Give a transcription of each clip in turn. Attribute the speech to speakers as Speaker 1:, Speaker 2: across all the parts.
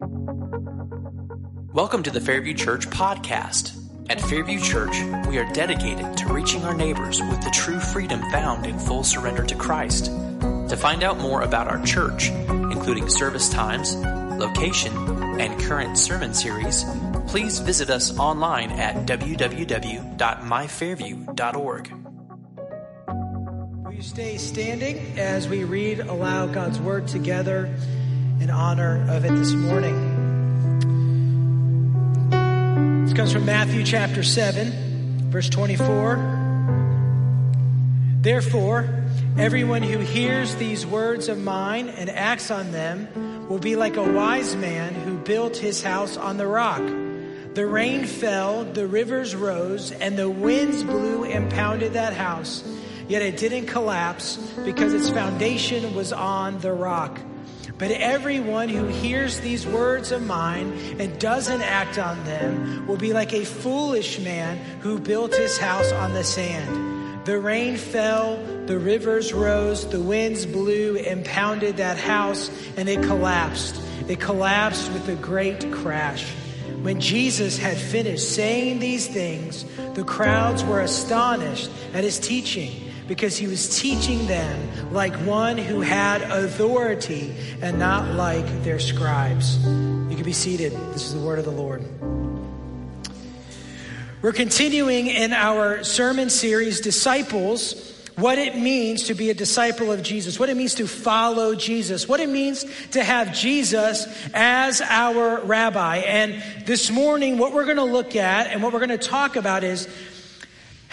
Speaker 1: Welcome to the Fairview Church podcast. At Fairview Church, we are dedicated to reaching our neighbors with the true freedom found in full surrender to Christ. To find out more about our church, including service times, location, and current sermon series, please visit us online at www.myfairview.org.
Speaker 2: Will you stay standing as we read aloud God's word together in honor of it this morning? This comes from Matthew chapter 7, verse 24. Therefore, everyone who hears these words of mine and acts on them will be like a wise man who built his house on the rock. The rain fell, the rivers rose, and the winds blew and pounded that house. Yet it didn't collapse because its foundation was on the rock. But everyone who hears these words of mine and doesn't act on them will be like a foolish man who built his house on the sand. The rain fell, the rivers rose, the winds blew and pounded that house, and it collapsed. It collapsed with a great crash. When Jesus had finished saying these things, the crowds were astonished at his teaching because he was teaching them like one who had authority and not like their scribes. You can be seated. This is the word of the Lord. We're continuing in our sermon series, Disciples what it means to be a disciple of Jesus, what it means to follow Jesus, what it means to have Jesus as our rabbi. And this morning, what we're going to look at and what we're going to talk about is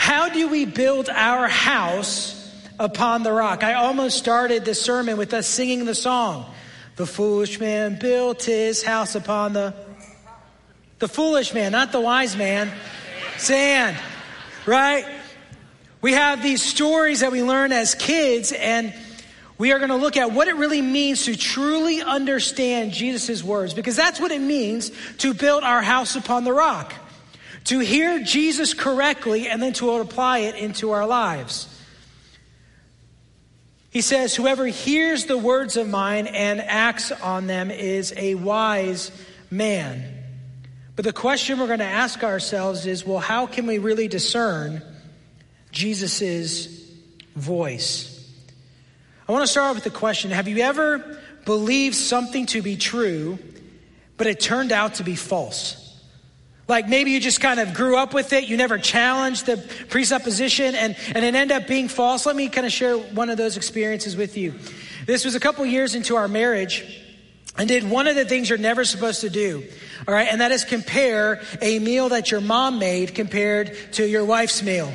Speaker 2: how do we build our house upon the rock? I almost started the sermon with us singing the song. The foolish man built his house upon the the foolish man, not the wise man. Sand. Right? We have these stories that we learn as kids and we are going to look at what it really means to truly understand Jesus' words because that's what it means to build our house upon the rock to hear Jesus correctly and then to apply it into our lives. He says, Whoever hears the words of mine and acts on them is a wise man. But the question we're going to ask ourselves is well, how can we really discern Jesus' voice? I want to start off with the question Have you ever believed something to be true, but it turned out to be false? Like maybe you just kind of grew up with it, you never challenged the presupposition, and, and it ended up being false. Let me kind of share one of those experiences with you. This was a couple years into our marriage, and did one of the things you're never supposed to do, all right, and that is compare a meal that your mom made compared to your wife's meal.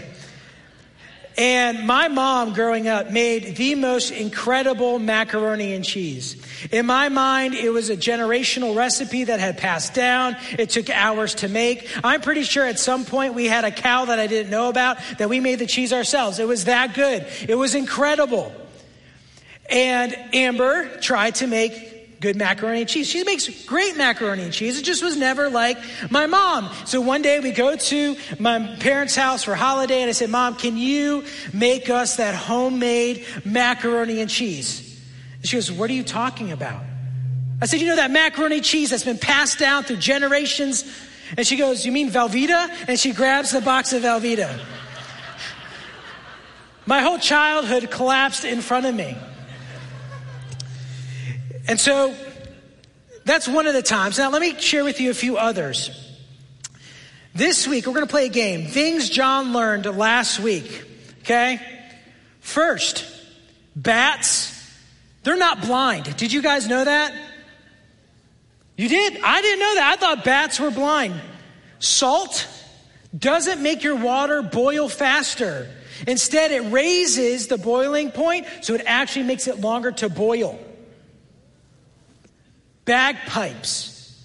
Speaker 2: And my mom growing up made the most incredible macaroni and cheese. In my mind, it was a generational recipe that had passed down. It took hours to make. I'm pretty sure at some point we had a cow that I didn't know about that we made the cheese ourselves. It was that good. It was incredible. And Amber tried to make good macaroni and cheese. She makes great macaroni and cheese. It just was never like my mom. So one day we go to my parents' house for holiday and I said, Mom, can you make us that homemade macaroni and cheese? And she goes, What are you talking about? I said, You know that macaroni cheese that's been passed down through generations? And she goes, You mean Velveeta? And she grabs the box of Velveeta. My whole childhood collapsed in front of me. And so that's one of the times. Now, let me share with you a few others. This week, we're going to play a game. Things John learned last week. Okay? First, bats, they're not blind. Did you guys know that? You did? I didn't know that. I thought bats were blind. Salt doesn't make your water boil faster. Instead, it raises the boiling point, so it actually makes it longer to boil. Bagpipes.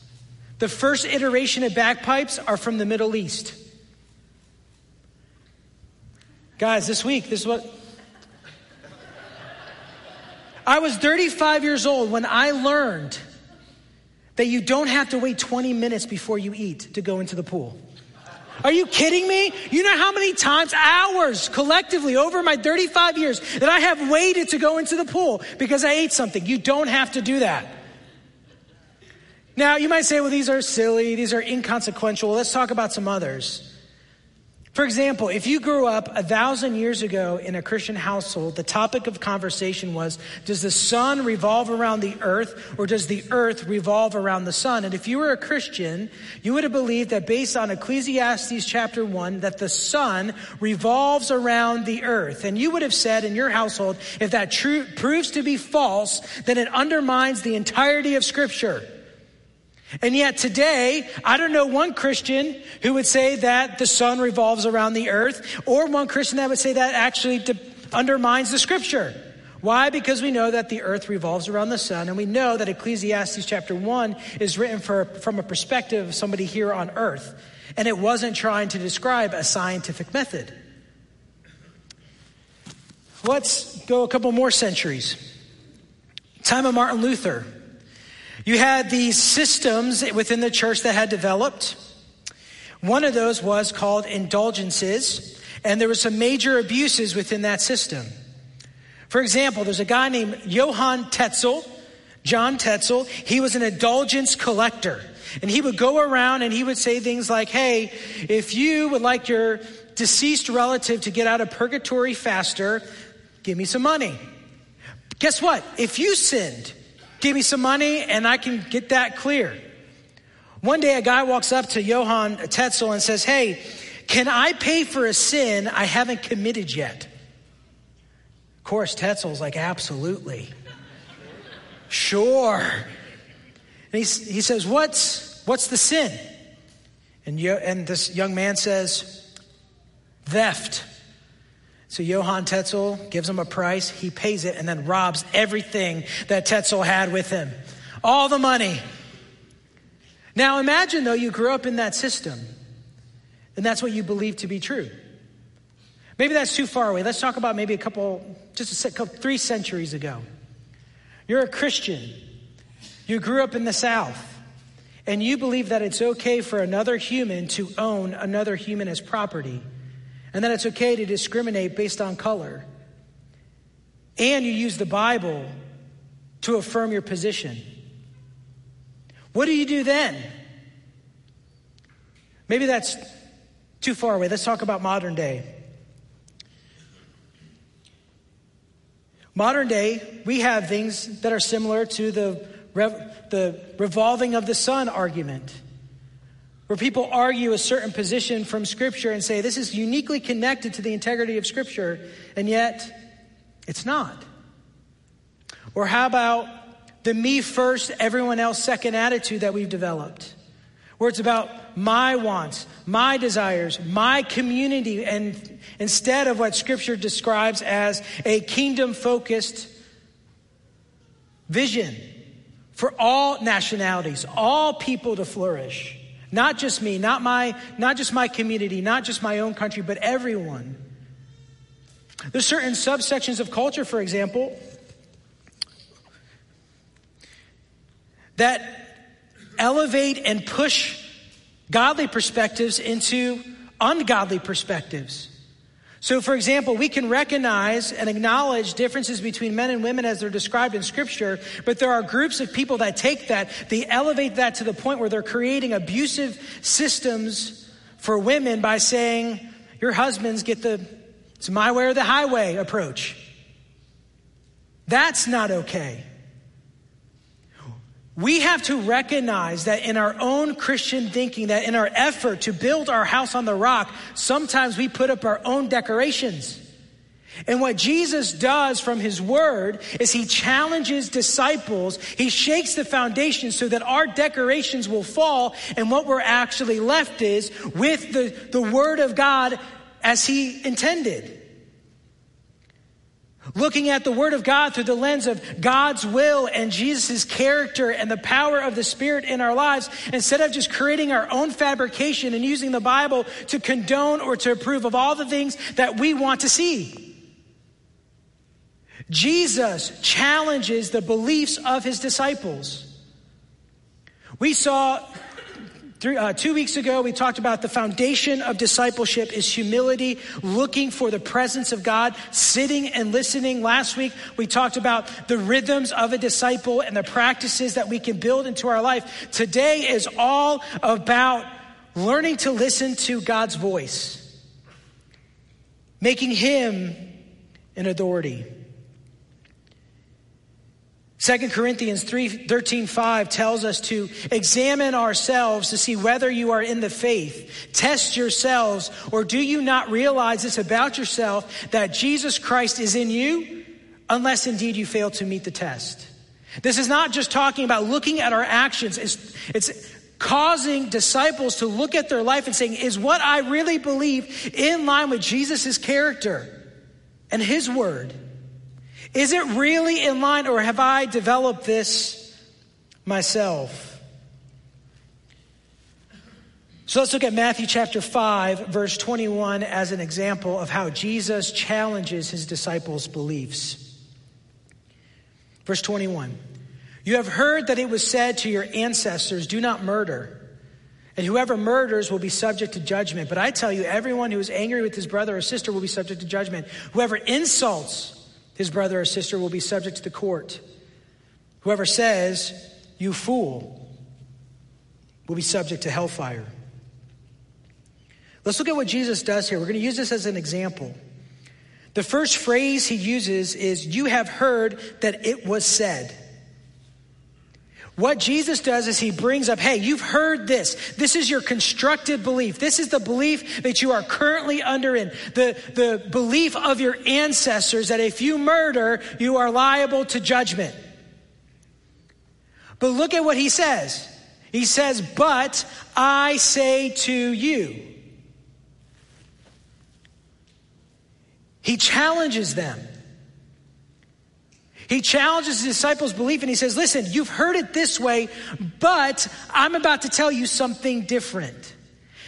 Speaker 2: The first iteration of bagpipes are from the Middle East. Guys, this week, this is what. I was 35 years old when I learned that you don't have to wait 20 minutes before you eat to go into the pool. Are you kidding me? You know how many times, hours collectively over my 35 years that I have waited to go into the pool because I ate something? You don't have to do that. Now, you might say, well, these are silly, these are inconsequential. Let's talk about some others. For example, if you grew up a thousand years ago in a Christian household, the topic of conversation was Does the sun revolve around the earth or does the earth revolve around the sun? And if you were a Christian, you would have believed that based on Ecclesiastes chapter 1, that the sun revolves around the earth. And you would have said in your household, if that true, proves to be false, then it undermines the entirety of Scripture. And yet today, I don't know one Christian who would say that the sun revolves around the earth, or one Christian that would say that actually de- undermines the scripture. Why? Because we know that the earth revolves around the sun, and we know that Ecclesiastes chapter 1 is written for, from a perspective of somebody here on earth, and it wasn't trying to describe a scientific method. Let's go a couple more centuries. Time of Martin Luther. You had these systems within the church that had developed. One of those was called indulgences, and there were some major abuses within that system. For example, there's a guy named Johann Tetzel, John Tetzel. He was an indulgence collector. And he would go around and he would say things like, Hey, if you would like your deceased relative to get out of purgatory faster, give me some money. Guess what? If you sinned, Give me some money and I can get that clear. One day a guy walks up to Johann Tetzel and says, Hey, can I pay for a sin I haven't committed yet? Of course, Tetzel's like, Absolutely. sure. And he, he says, what's, what's the sin? And, and this young man says, Theft. So Johann Tetzel gives him a price, he pays it, and then robs everything that Tetzel had with him. All the money. Now imagine, though, you grew up in that system, and that's what you believe to be true. Maybe that's too far away. Let's talk about maybe a couple, just a couple, three centuries ago. You're a Christian. You grew up in the South, and you believe that it's okay for another human to own another human as property and that it's okay to discriminate based on color. And you use the Bible to affirm your position. What do you do then? Maybe that's too far away. Let's talk about modern day. Modern day, we have things that are similar to the, the revolving of the sun argument where people argue a certain position from Scripture and say this is uniquely connected to the integrity of Scripture, and yet it's not. Or how about the me first, everyone else second attitude that we've developed, where it's about my wants, my desires, my community, and instead of what Scripture describes as a kingdom focused vision for all nationalities, all people to flourish. Not just me, not my, not just my community, not just my own country, but everyone. There's certain subsections of culture, for example, that elevate and push godly perspectives into ungodly perspectives. So, for example, we can recognize and acknowledge differences between men and women as they're described in Scripture, but there are groups of people that take that, they elevate that to the point where they're creating abusive systems for women by saying, Your husbands get the it's my way or the highway approach. That's not okay. We have to recognize that in our own Christian thinking, that in our effort to build our house on the rock, sometimes we put up our own decorations. And what Jesus does from his word is he challenges disciples. He shakes the foundation so that our decorations will fall. And what we're actually left is with the, the word of God as he intended looking at the Word of God through the lens of God's will and Jesus' character and the power of the Spirit in our lives, instead of just creating our own fabrication and using the Bible to condone or to approve of all the things that we want to see. Jesus challenges the beliefs of his disciples. We saw Three, uh, two weeks ago, we talked about the foundation of discipleship is humility, looking for the presence of God, sitting and listening. Last week, we talked about the rhythms of a disciple and the practices that we can build into our life. Today is all about learning to listen to God's voice, making Him an authority. 2 Corinthians 3 13, 5 tells us to examine ourselves to see whether you are in the faith. Test yourselves, or do you not realize this about yourself that Jesus Christ is in you, unless indeed you fail to meet the test? This is not just talking about looking at our actions, it's, it's causing disciples to look at their life and saying, Is what I really believe in line with Jesus' character and his word? Is it really in line, or have I developed this myself? So let's look at Matthew chapter 5, verse 21, as an example of how Jesus challenges his disciples' beliefs. Verse 21 You have heard that it was said to your ancestors, Do not murder. And whoever murders will be subject to judgment. But I tell you, everyone who is angry with his brother or sister will be subject to judgment. Whoever insults his brother or sister will be subject to the court. Whoever says, You fool, will be subject to hellfire. Let's look at what Jesus does here. We're going to use this as an example. The first phrase he uses is, You have heard that it was said. What Jesus does is he brings up, hey, you've heard this. This is your constructed belief. This is the belief that you are currently under in. The, the belief of your ancestors that if you murder, you are liable to judgment. But look at what he says. He says, but I say to you. He challenges them. He challenges his disciples' belief and he says, Listen, you've heard it this way, but I'm about to tell you something different.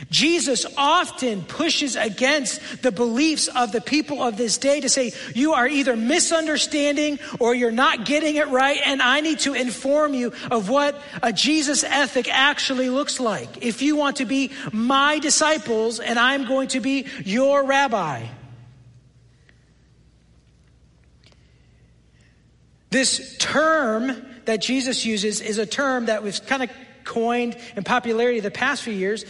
Speaker 2: Jesus often pushes against the beliefs of the people of this day to say, you are either misunderstanding or you're not getting it right, and I need to inform you of what a Jesus ethic actually looks like. If you want to be my disciples, and I'm going to be your rabbi. This term that Jesus uses is a term that was kind of coined in popularity the past few years,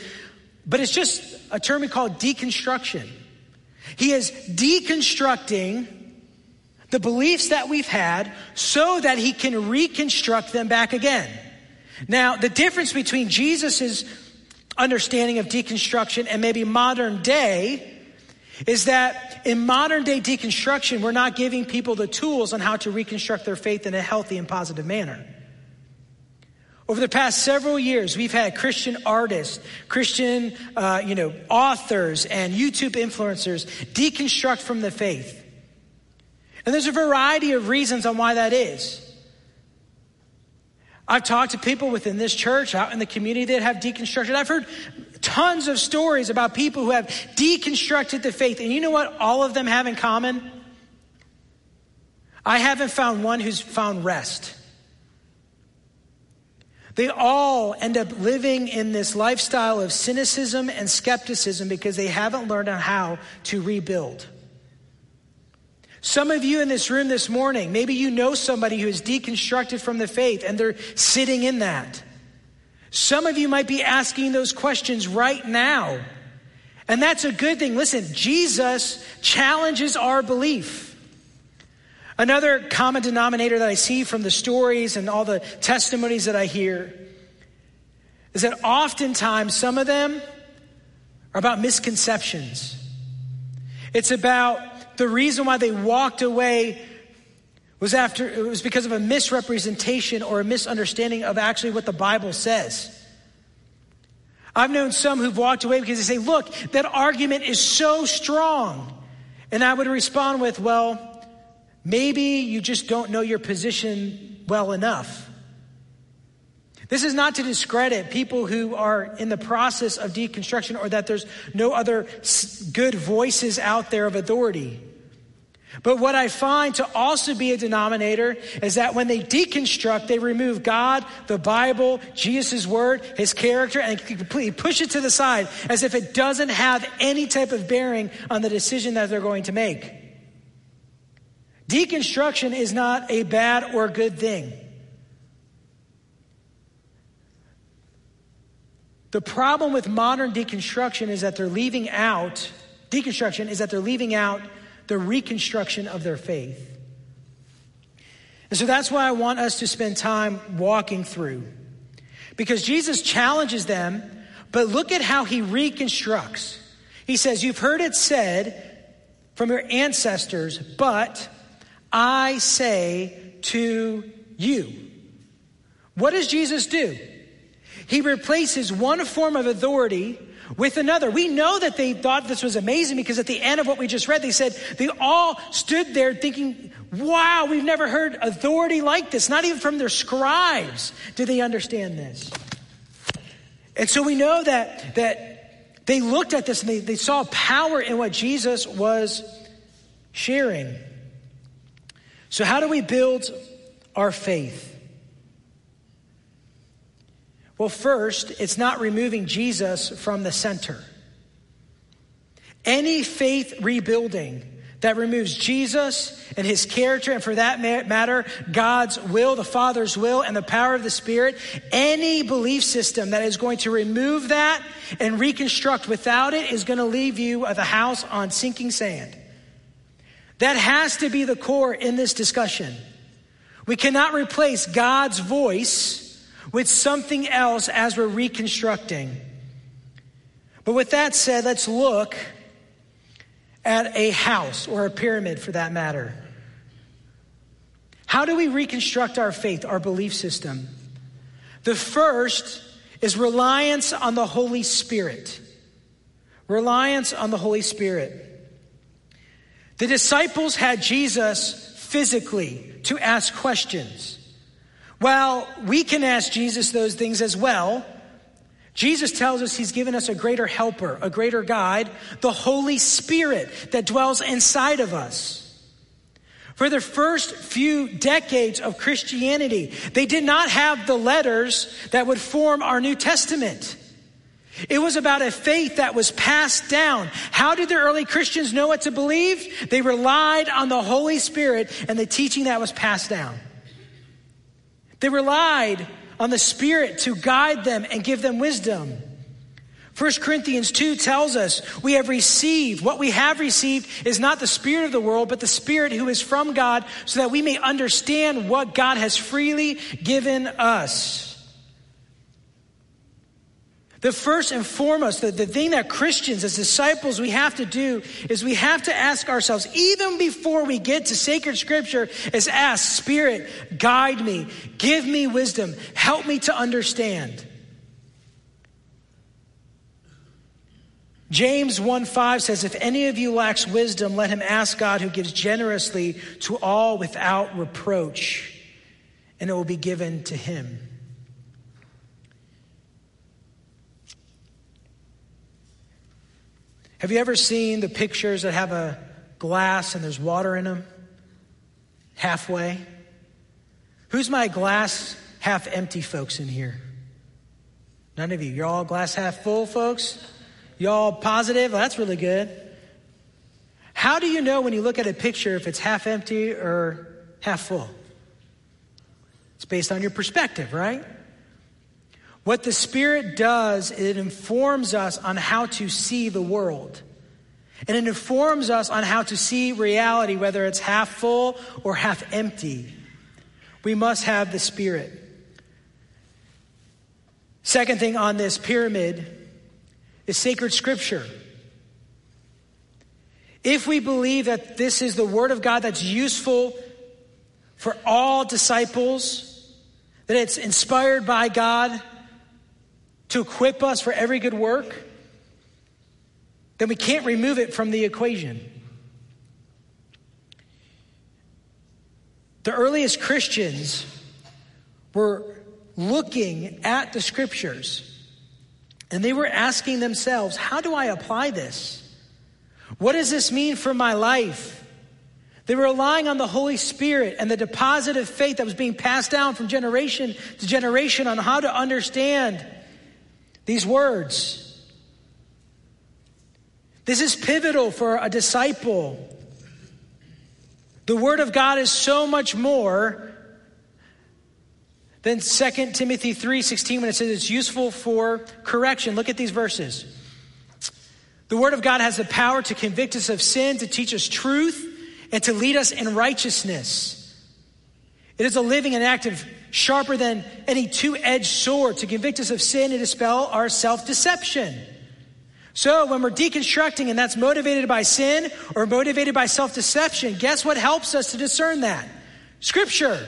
Speaker 2: but it's just a term we call deconstruction. He is deconstructing the beliefs that we've had so that he can reconstruct them back again. Now, the difference between Jesus' understanding of deconstruction and maybe modern day is that in modern day deconstruction, we're not giving people the tools on how to reconstruct their faith in a healthy and positive manner. Over the past several years, we've had Christian artists, Christian, uh, you know, authors, and YouTube influencers deconstruct from the faith. And there's a variety of reasons on why that is. I've talked to people within this church, out in the community that have deconstructed. I've heard tons of stories about people who have deconstructed the faith. And you know what all of them have in common? I haven't found one who's found rest. They all end up living in this lifestyle of cynicism and skepticism because they haven't learned on how to rebuild. Some of you in this room this morning, maybe you know somebody who is deconstructed from the faith and they're sitting in that. Some of you might be asking those questions right now. And that's a good thing. Listen, Jesus challenges our belief. Another common denominator that I see from the stories and all the testimonies that I hear is that oftentimes some of them are about misconceptions. It's about the reason why they walked away was after it was because of a misrepresentation or a misunderstanding of actually what the Bible says. I've known some who've walked away because they say, "Look, that argument is so strong." And I would respond with, "Well, maybe you just don't know your position well enough." This is not to discredit people who are in the process of deconstruction or that there's no other good voices out there of authority. But what I find to also be a denominator is that when they deconstruct, they remove God, the Bible, Jesus' word, his character, and completely push it to the side as if it doesn't have any type of bearing on the decision that they're going to make. Deconstruction is not a bad or good thing. The problem with modern deconstruction is that they're leaving out, deconstruction is that they're leaving out the reconstruction of their faith. And so that's why I want us to spend time walking through. Because Jesus challenges them, but look at how he reconstructs. He says, You've heard it said from your ancestors, but I say to you. What does Jesus do? He replaces one form of authority with another. We know that they thought this was amazing because at the end of what we just read, they said they all stood there thinking, wow, we've never heard authority like this. Not even from their scribes did they understand this. And so we know that, that they looked at this and they, they saw power in what Jesus was sharing. So, how do we build our faith? Well, first, it's not removing Jesus from the center. Any faith rebuilding that removes Jesus and his character, and for that matter, God's will, the Father's will, and the power of the Spirit, any belief system that is going to remove that and reconstruct without it is going to leave you with a house on sinking sand. That has to be the core in this discussion. We cannot replace God's voice with something else as we're reconstructing. But with that said, let's look at a house or a pyramid for that matter. How do we reconstruct our faith, our belief system? The first is reliance on the Holy Spirit. Reliance on the Holy Spirit. The disciples had Jesus physically to ask questions. Well, we can ask Jesus those things as well. Jesus tells us he's given us a greater helper, a greater guide, the Holy Spirit that dwells inside of us. For the first few decades of Christianity, they did not have the letters that would form our New Testament. It was about a faith that was passed down. How did the early Christians know what to believe? They relied on the Holy Spirit and the teaching that was passed down. They relied on the Spirit to guide them and give them wisdom. 1 Corinthians 2 tells us we have received, what we have received is not the Spirit of the world, but the Spirit who is from God, so that we may understand what God has freely given us. The first and foremost, the, the thing that Christians, as disciples, we have to do is we have to ask ourselves, even before we get to sacred scripture, is ask, Spirit, guide me, give me wisdom, help me to understand. James 1 5 says, If any of you lacks wisdom, let him ask God who gives generously to all without reproach, and it will be given to him. Have you ever seen the pictures that have a glass and there's water in them? Halfway? Who's my glass half empty folks in here? None of you. You're all glass half full folks? Y'all positive? Well, that's really good. How do you know when you look at a picture if it's half empty or half full? It's based on your perspective, right? What the Spirit does, it informs us on how to see the world. And it informs us on how to see reality, whether it's half full or half empty. We must have the Spirit. Second thing on this pyramid is sacred scripture. If we believe that this is the Word of God that's useful for all disciples, that it's inspired by God, to equip us for every good work, then we can't remove it from the equation. The earliest Christians were looking at the scriptures and they were asking themselves, How do I apply this? What does this mean for my life? They were relying on the Holy Spirit and the deposit of faith that was being passed down from generation to generation on how to understand these words. This is pivotal for a disciple. The Word of God is so much more than 2 Timothy 3:16 when it says it's useful for correction. Look at these verses. The Word of God has the power to convict us of sin, to teach us truth, and to lead us in righteousness. It is a living and active, sharper than any two edged sword to convict us of sin and dispel our self deception. So when we're deconstructing and that's motivated by sin or motivated by self deception, guess what helps us to discern that? Scripture.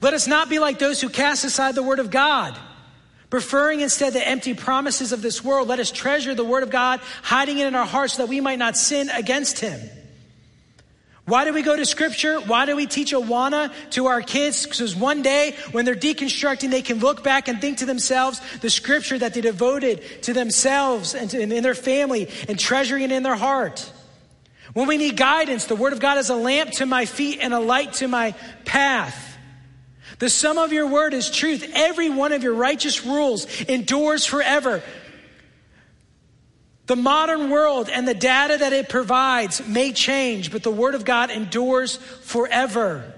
Speaker 2: Let us not be like those who cast aside the word of God, preferring instead the empty promises of this world. Let us treasure the word of God, hiding it in our hearts so that we might not sin against him. Why do we go to scripture? Why do we teach Awana to our kids? Because one day when they're deconstructing, they can look back and think to themselves the scripture that they devoted to themselves and, to, and in their family and treasuring it in their heart. When we need guidance, the word of God is a lamp to my feet and a light to my path. The sum of your word is truth. Every one of your righteous rules endures forever. The modern world and the data that it provides may change, but the Word of God endures forever.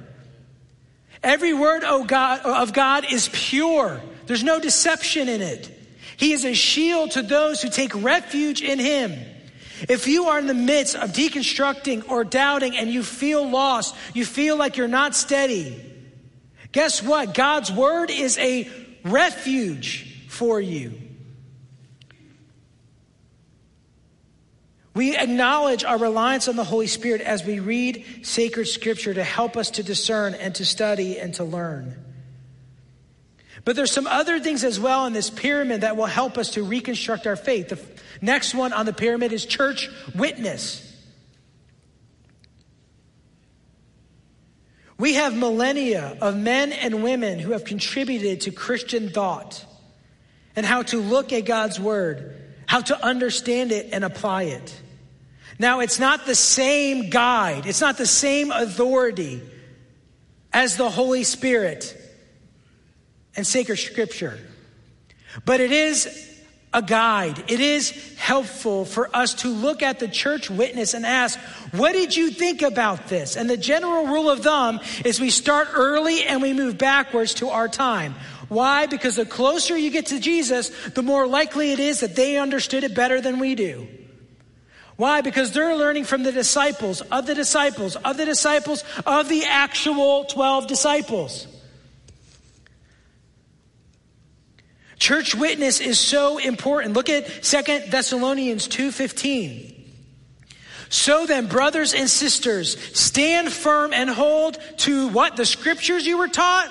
Speaker 2: Every word of God is pure. There's no deception in it. He is a shield to those who take refuge in Him. If you are in the midst of deconstructing or doubting and you feel lost, you feel like you're not steady, guess what? God's Word is a refuge for you. We acknowledge our reliance on the Holy Spirit as we read sacred scripture to help us to discern and to study and to learn. But there's some other things as well in this pyramid that will help us to reconstruct our faith. The next one on the pyramid is church witness. We have millennia of men and women who have contributed to Christian thought and how to look at God's word, how to understand it and apply it. Now, it's not the same guide, it's not the same authority as the Holy Spirit and sacred scripture, but it is a guide. It is helpful for us to look at the church witness and ask, what did you think about this? And the general rule of thumb is we start early and we move backwards to our time. Why? Because the closer you get to Jesus, the more likely it is that they understood it better than we do. Why? Because they're learning from the disciples, of the disciples, of the disciples, of the actual 12 disciples. Church witness is so important. Look at Second Thessalonians 2:15. So then, brothers and sisters, stand firm and hold to what? The scriptures you were taught?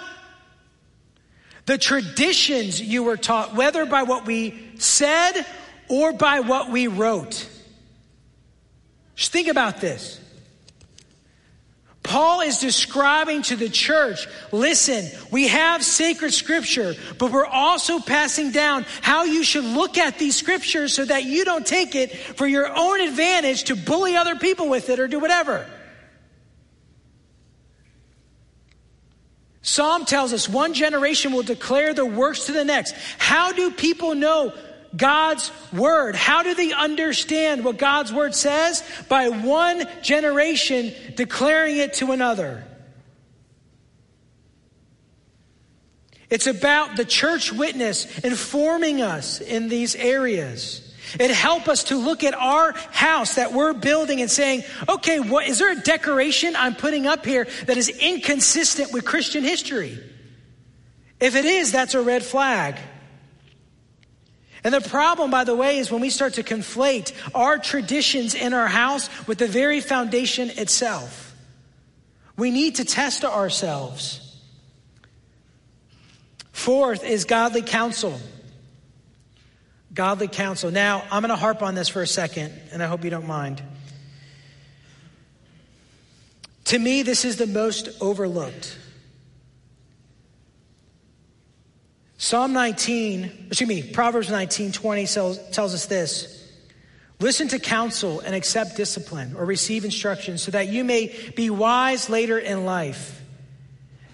Speaker 2: The traditions you were taught, whether by what we said or by what we wrote. Just think about this. Paul is describing to the church listen, we have sacred scripture, but we're also passing down how you should look at these scriptures so that you don't take it for your own advantage to bully other people with it or do whatever. Psalm tells us one generation will declare the works to the next. How do people know God's word. How do they understand what God's word says? By one generation declaring it to another. It's about the church witness informing us in these areas. It help us to look at our house that we're building and saying, okay, what is there a decoration I'm putting up here that is inconsistent with Christian history? If it is, that's a red flag. And the problem, by the way, is when we start to conflate our traditions in our house with the very foundation itself. We need to test ourselves. Fourth is godly counsel. Godly counsel. Now, I'm going to harp on this for a second, and I hope you don't mind. To me, this is the most overlooked. Psalm 19, excuse me, Proverbs 19, 20 tells, tells us this. Listen to counsel and accept discipline or receive instruction so that you may be wise later in life.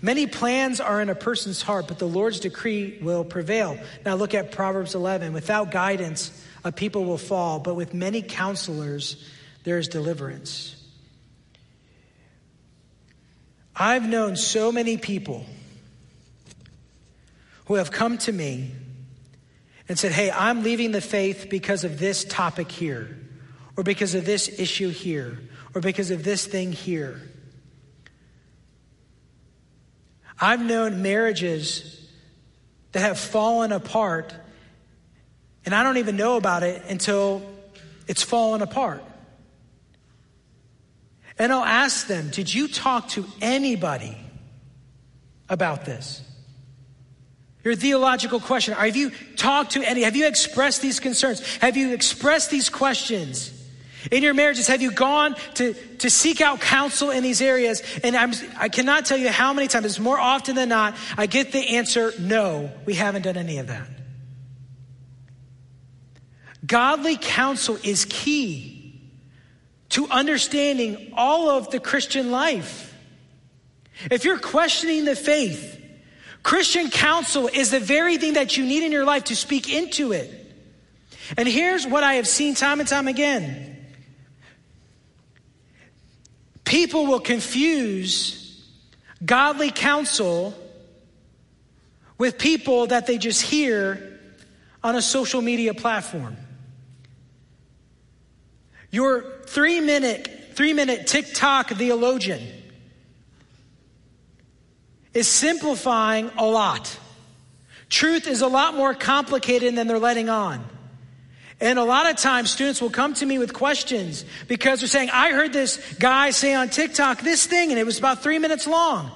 Speaker 2: Many plans are in a person's heart, but the Lord's decree will prevail. Now look at Proverbs 11. Without guidance, a people will fall, but with many counselors, there is deliverance. I've known so many people who have come to me and said, Hey, I'm leaving the faith because of this topic here, or because of this issue here, or because of this thing here. I've known marriages that have fallen apart, and I don't even know about it until it's fallen apart. And I'll ask them, Did you talk to anybody about this? Your theological question. Have you talked to any? Have you expressed these concerns? Have you expressed these questions? In your marriages, have you gone to, to seek out counsel in these areas? And I'm, I cannot tell you how many times, more often than not, I get the answer, no, we haven't done any of that. Godly counsel is key to understanding all of the Christian life. If you're questioning the faith, Christian counsel is the very thing that you need in your life to speak into it. And here's what I have seen time and time again people will confuse godly counsel with people that they just hear on a social media platform. Your three minute, three minute TikTok theologian is simplifying a lot. Truth is a lot more complicated than they're letting on. And a lot of times students will come to me with questions because they're saying, I heard this guy say on TikTok this thing and it was about three minutes long.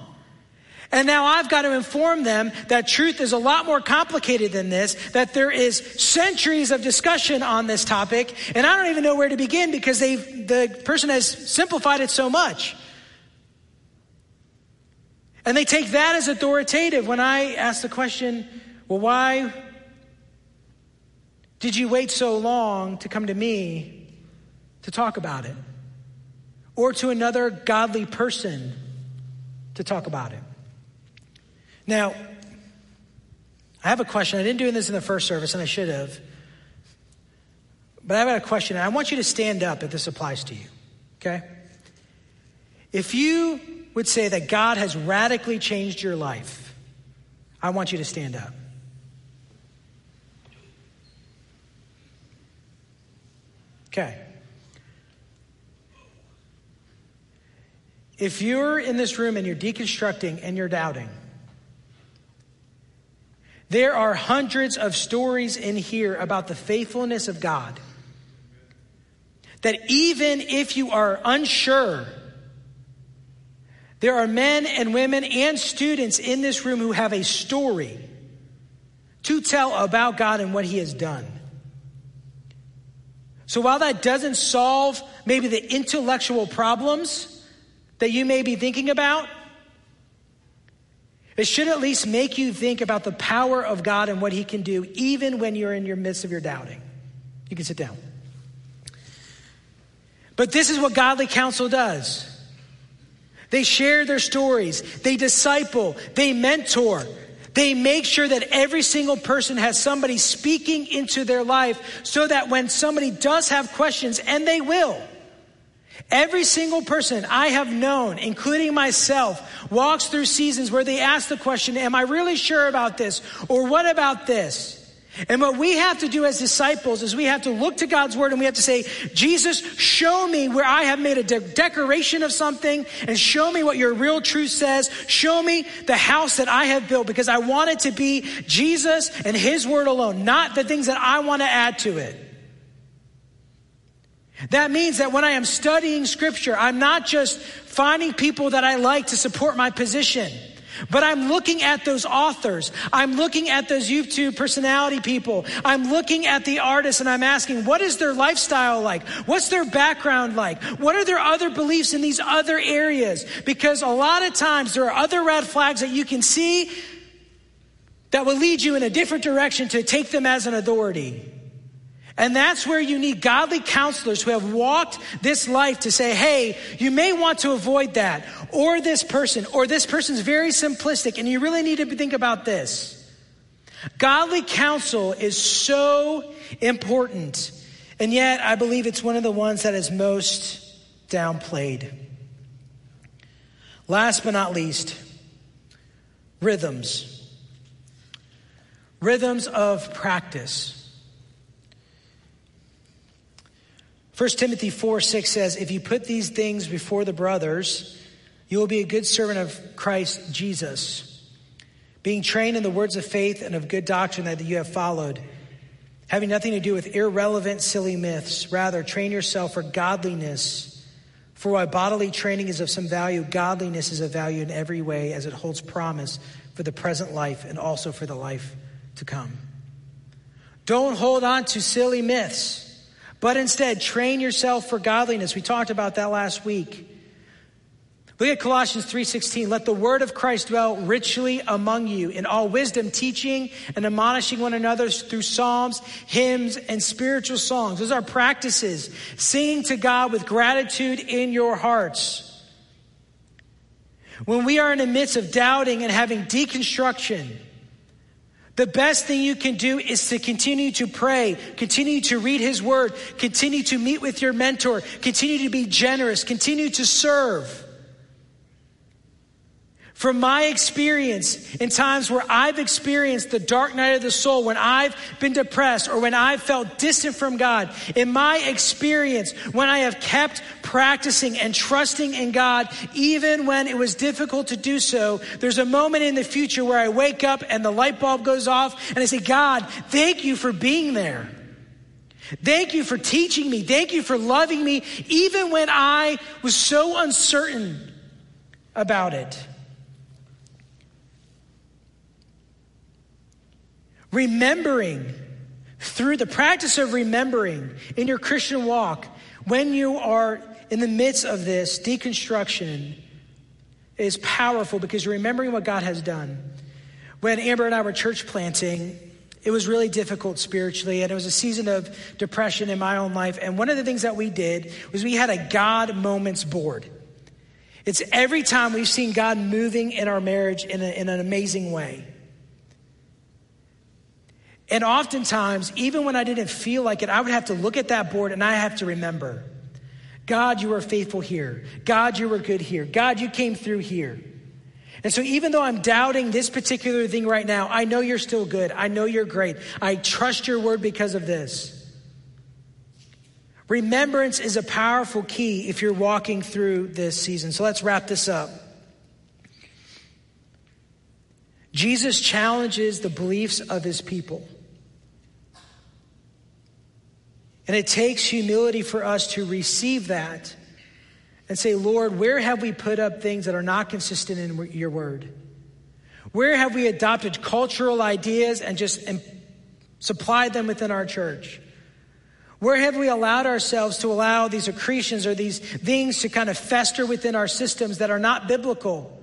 Speaker 2: And now I've got to inform them that truth is a lot more complicated than this, that there is centuries of discussion on this topic, and I don't even know where to begin because they the person has simplified it so much. And they take that as authoritative when I ask the question, well, why did you wait so long to come to me to talk about it? Or to another godly person to talk about it? Now, I have a question. I didn't do this in the first service, and I should have. But I have a question. And I want you to stand up if this applies to you. Okay? If you would say that God has radically changed your life, I want you to stand up. Okay. If you're in this room and you're deconstructing and you're doubting, there are hundreds of stories in here about the faithfulness of God. That even if you are unsure there are men and women and students in this room who have a story to tell about God and what He has done. So while that doesn't solve maybe the intellectual problems that you may be thinking about, it should at least make you think about the power of God and what He can do, even when you're in your midst of your doubting. You can sit down. But this is what godly counsel does. They share their stories. They disciple. They mentor. They make sure that every single person has somebody speaking into their life so that when somebody does have questions, and they will, every single person I have known, including myself, walks through seasons where they ask the question, Am I really sure about this? Or what about this? And what we have to do as disciples is we have to look to God's word and we have to say, Jesus, show me where I have made a de- decoration of something and show me what your real truth says. Show me the house that I have built because I want it to be Jesus and his word alone, not the things that I want to add to it. That means that when I am studying scripture, I'm not just finding people that I like to support my position. But I'm looking at those authors. I'm looking at those YouTube personality people. I'm looking at the artists and I'm asking, what is their lifestyle like? What's their background like? What are their other beliefs in these other areas? Because a lot of times there are other red flags that you can see that will lead you in a different direction to take them as an authority. And that's where you need godly counselors who have walked this life to say, hey, you may want to avoid that, or this person, or this person's very simplistic, and you really need to think about this. Godly counsel is so important, and yet I believe it's one of the ones that is most downplayed. Last but not least, rhythms. Rhythms of practice. 1 Timothy 4 6 says, If you put these things before the brothers, you will be a good servant of Christ Jesus being trained in the words of faith and of good doctrine that you have followed, having nothing to do with irrelevant, silly myths. Rather, train yourself for godliness. For while bodily training is of some value, godliness is of value in every way as it holds promise for the present life and also for the life to come. Don't hold on to silly myths, but instead train yourself for godliness. We talked about that last week. Look at Colossians 3:16. Let the word of Christ dwell richly among you in all wisdom, teaching and admonishing one another through psalms, hymns, and spiritual songs. Those are practices. Singing to God with gratitude in your hearts. When we are in the midst of doubting and having deconstruction, the best thing you can do is to continue to pray, continue to read His Word, continue to meet with your mentor, continue to be generous, continue to serve. From my experience, in times where I've experienced the dark night of the soul, when I've been depressed or when I've felt distant from God, in my experience, when I have kept practicing and trusting in God, even when it was difficult to do so, there's a moment in the future where I wake up and the light bulb goes off and I say, God, thank you for being there. Thank you for teaching me. Thank you for loving me, even when I was so uncertain about it. Remembering, through the practice of remembering in your Christian walk, when you are in the midst of this deconstruction, is powerful because you're remembering what God has done. When Amber and I were church planting, it was really difficult spiritually, and it was a season of depression in my own life. And one of the things that we did was we had a God moments board. It's every time we've seen God moving in our marriage in, a, in an amazing way. And oftentimes, even when I didn't feel like it, I would have to look at that board and I have to remember God, you were faithful here. God, you were good here. God, you came through here. And so, even though I'm doubting this particular thing right now, I know you're still good. I know you're great. I trust your word because of this. Remembrance is a powerful key if you're walking through this season. So, let's wrap this up. Jesus challenges the beliefs of his people. And it takes humility for us to receive that and say, Lord, where have we put up things that are not consistent in your word? Where have we adopted cultural ideas and just supplied them within our church? Where have we allowed ourselves to allow these accretions or these things to kind of fester within our systems that are not biblical?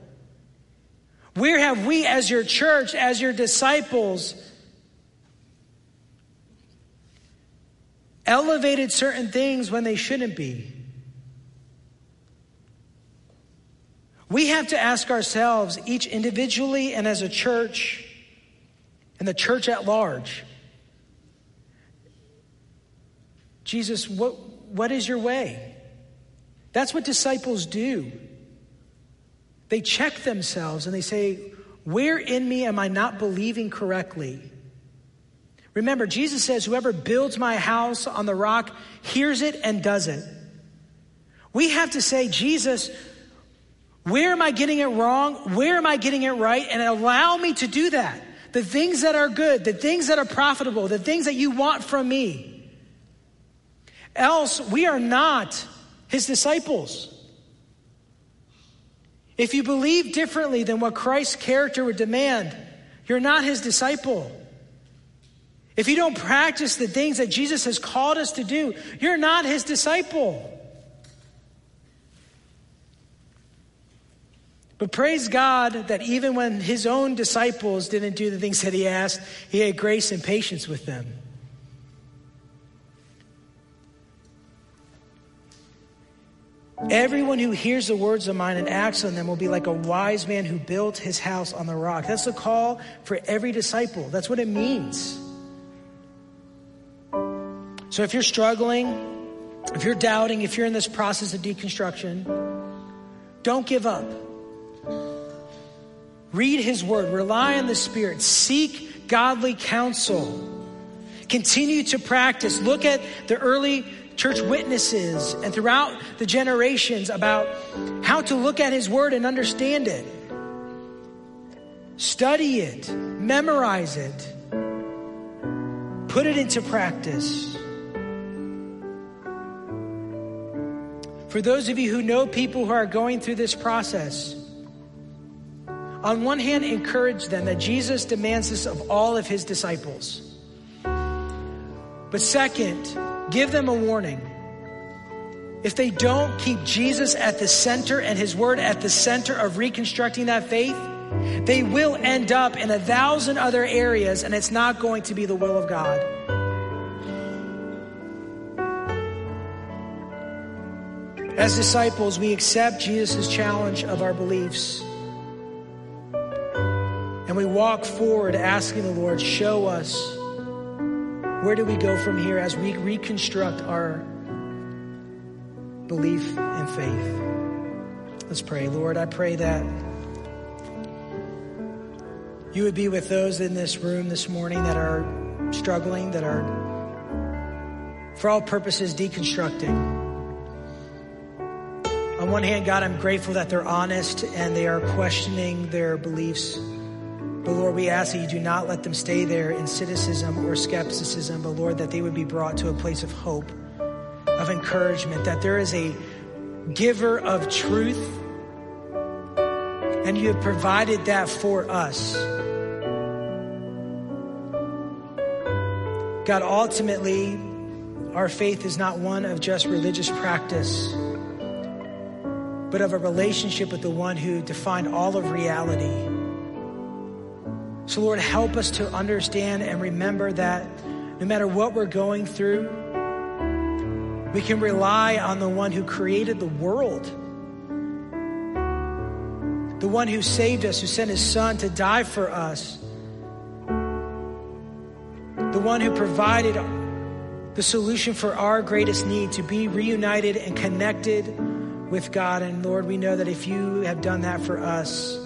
Speaker 2: Where have we, as your church, as your disciples, elevated certain things when they shouldn't be. We have to ask ourselves, each individually and as a church, and the church at large Jesus, what, what is your way? That's what disciples do. They check themselves and they say, Where in me am I not believing correctly? Remember, Jesus says, Whoever builds my house on the rock hears it and does it. We have to say, Jesus, where am I getting it wrong? Where am I getting it right? And allow me to do that. The things that are good, the things that are profitable, the things that you want from me. Else, we are not his disciples. If you believe differently than what Christ's character would demand, you're not his disciple. If you don't practice the things that Jesus has called us to do, you're not his disciple. But praise God that even when his own disciples didn't do the things that he asked, he had grace and patience with them. Everyone who hears the words of mine and acts on them will be like a wise man who built his house on the rock. That's the call for every disciple. That's what it means. So if you're struggling, if you're doubting, if you're in this process of deconstruction, don't give up. Read his word, rely on the Spirit, seek godly counsel, continue to practice. Look at the early church witnesses and throughout the generations about how to look at his word and understand it. Study it, memorize it, put it into practice. For those of you who know people who are going through this process, on one hand, encourage them that Jesus demands this of all of his disciples. But second, give them a warning. If they don't keep Jesus at the center and his word at the center of reconstructing that faith, they will end up in a thousand other areas and it's not going to be the will of God. As disciples, we accept Jesus' challenge of our beliefs. And we walk forward asking the Lord, show us where do we go from here as we reconstruct our belief and faith? Let's pray. Lord, I pray that you would be with those in this room this morning that are struggling, that are, for all purposes, deconstructing. On one hand, God, I'm grateful that they're honest and they are questioning their beliefs. But Lord, we ask that you do not let them stay there in cynicism or skepticism, but Lord, that they would be brought to a place of hope, of encouragement, that there is a giver of truth, and you have provided that for us. God, ultimately, our faith is not one of just religious practice, but of a relationship with the one who defined all of reality. So, Lord, help us to understand and remember that no matter what we're going through, we can rely on the one who created the world, the one who saved us, who sent his son to die for us, the one who provided the solution for our greatest need to be reunited and connected with God. And Lord, we know that if you have done that for us,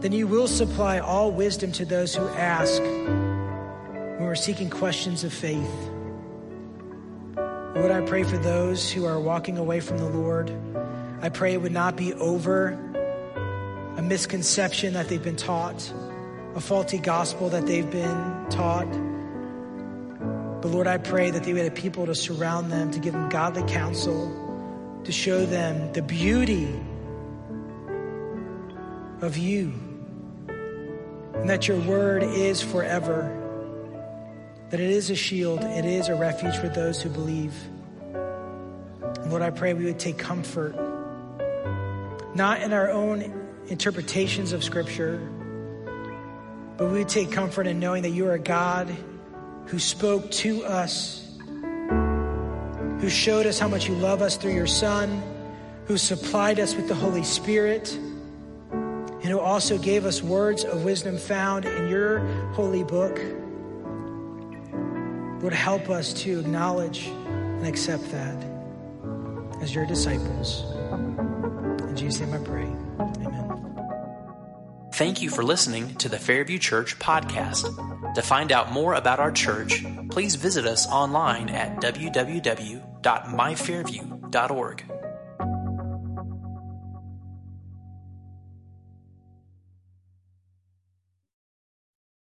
Speaker 2: then you will supply all wisdom to those who ask when we're seeking questions of faith. Lord, I pray for those who are walking away from the Lord. I pray it would not be over a misconception that they've been taught, a faulty gospel that they've been taught. But Lord, I pray that they would have people to surround them, to give them godly counsel, to show them the beauty of you and that your word is forever, that it is a shield, it is a refuge for those who believe. Lord, I pray we would take comfort, not in our own interpretations of Scripture, but we would take comfort in knowing that you are a God who spoke to us, who showed us how much you love us through your Son, who supplied us with the Holy Spirit and who also gave us words of wisdom found in your holy book, would help us to acknowledge and accept that as your disciples. In Jesus' name I pray. Amen.
Speaker 1: Thank you for listening to the Fairview Church podcast. To find out more about our church, please visit us online at www.myfairview.org.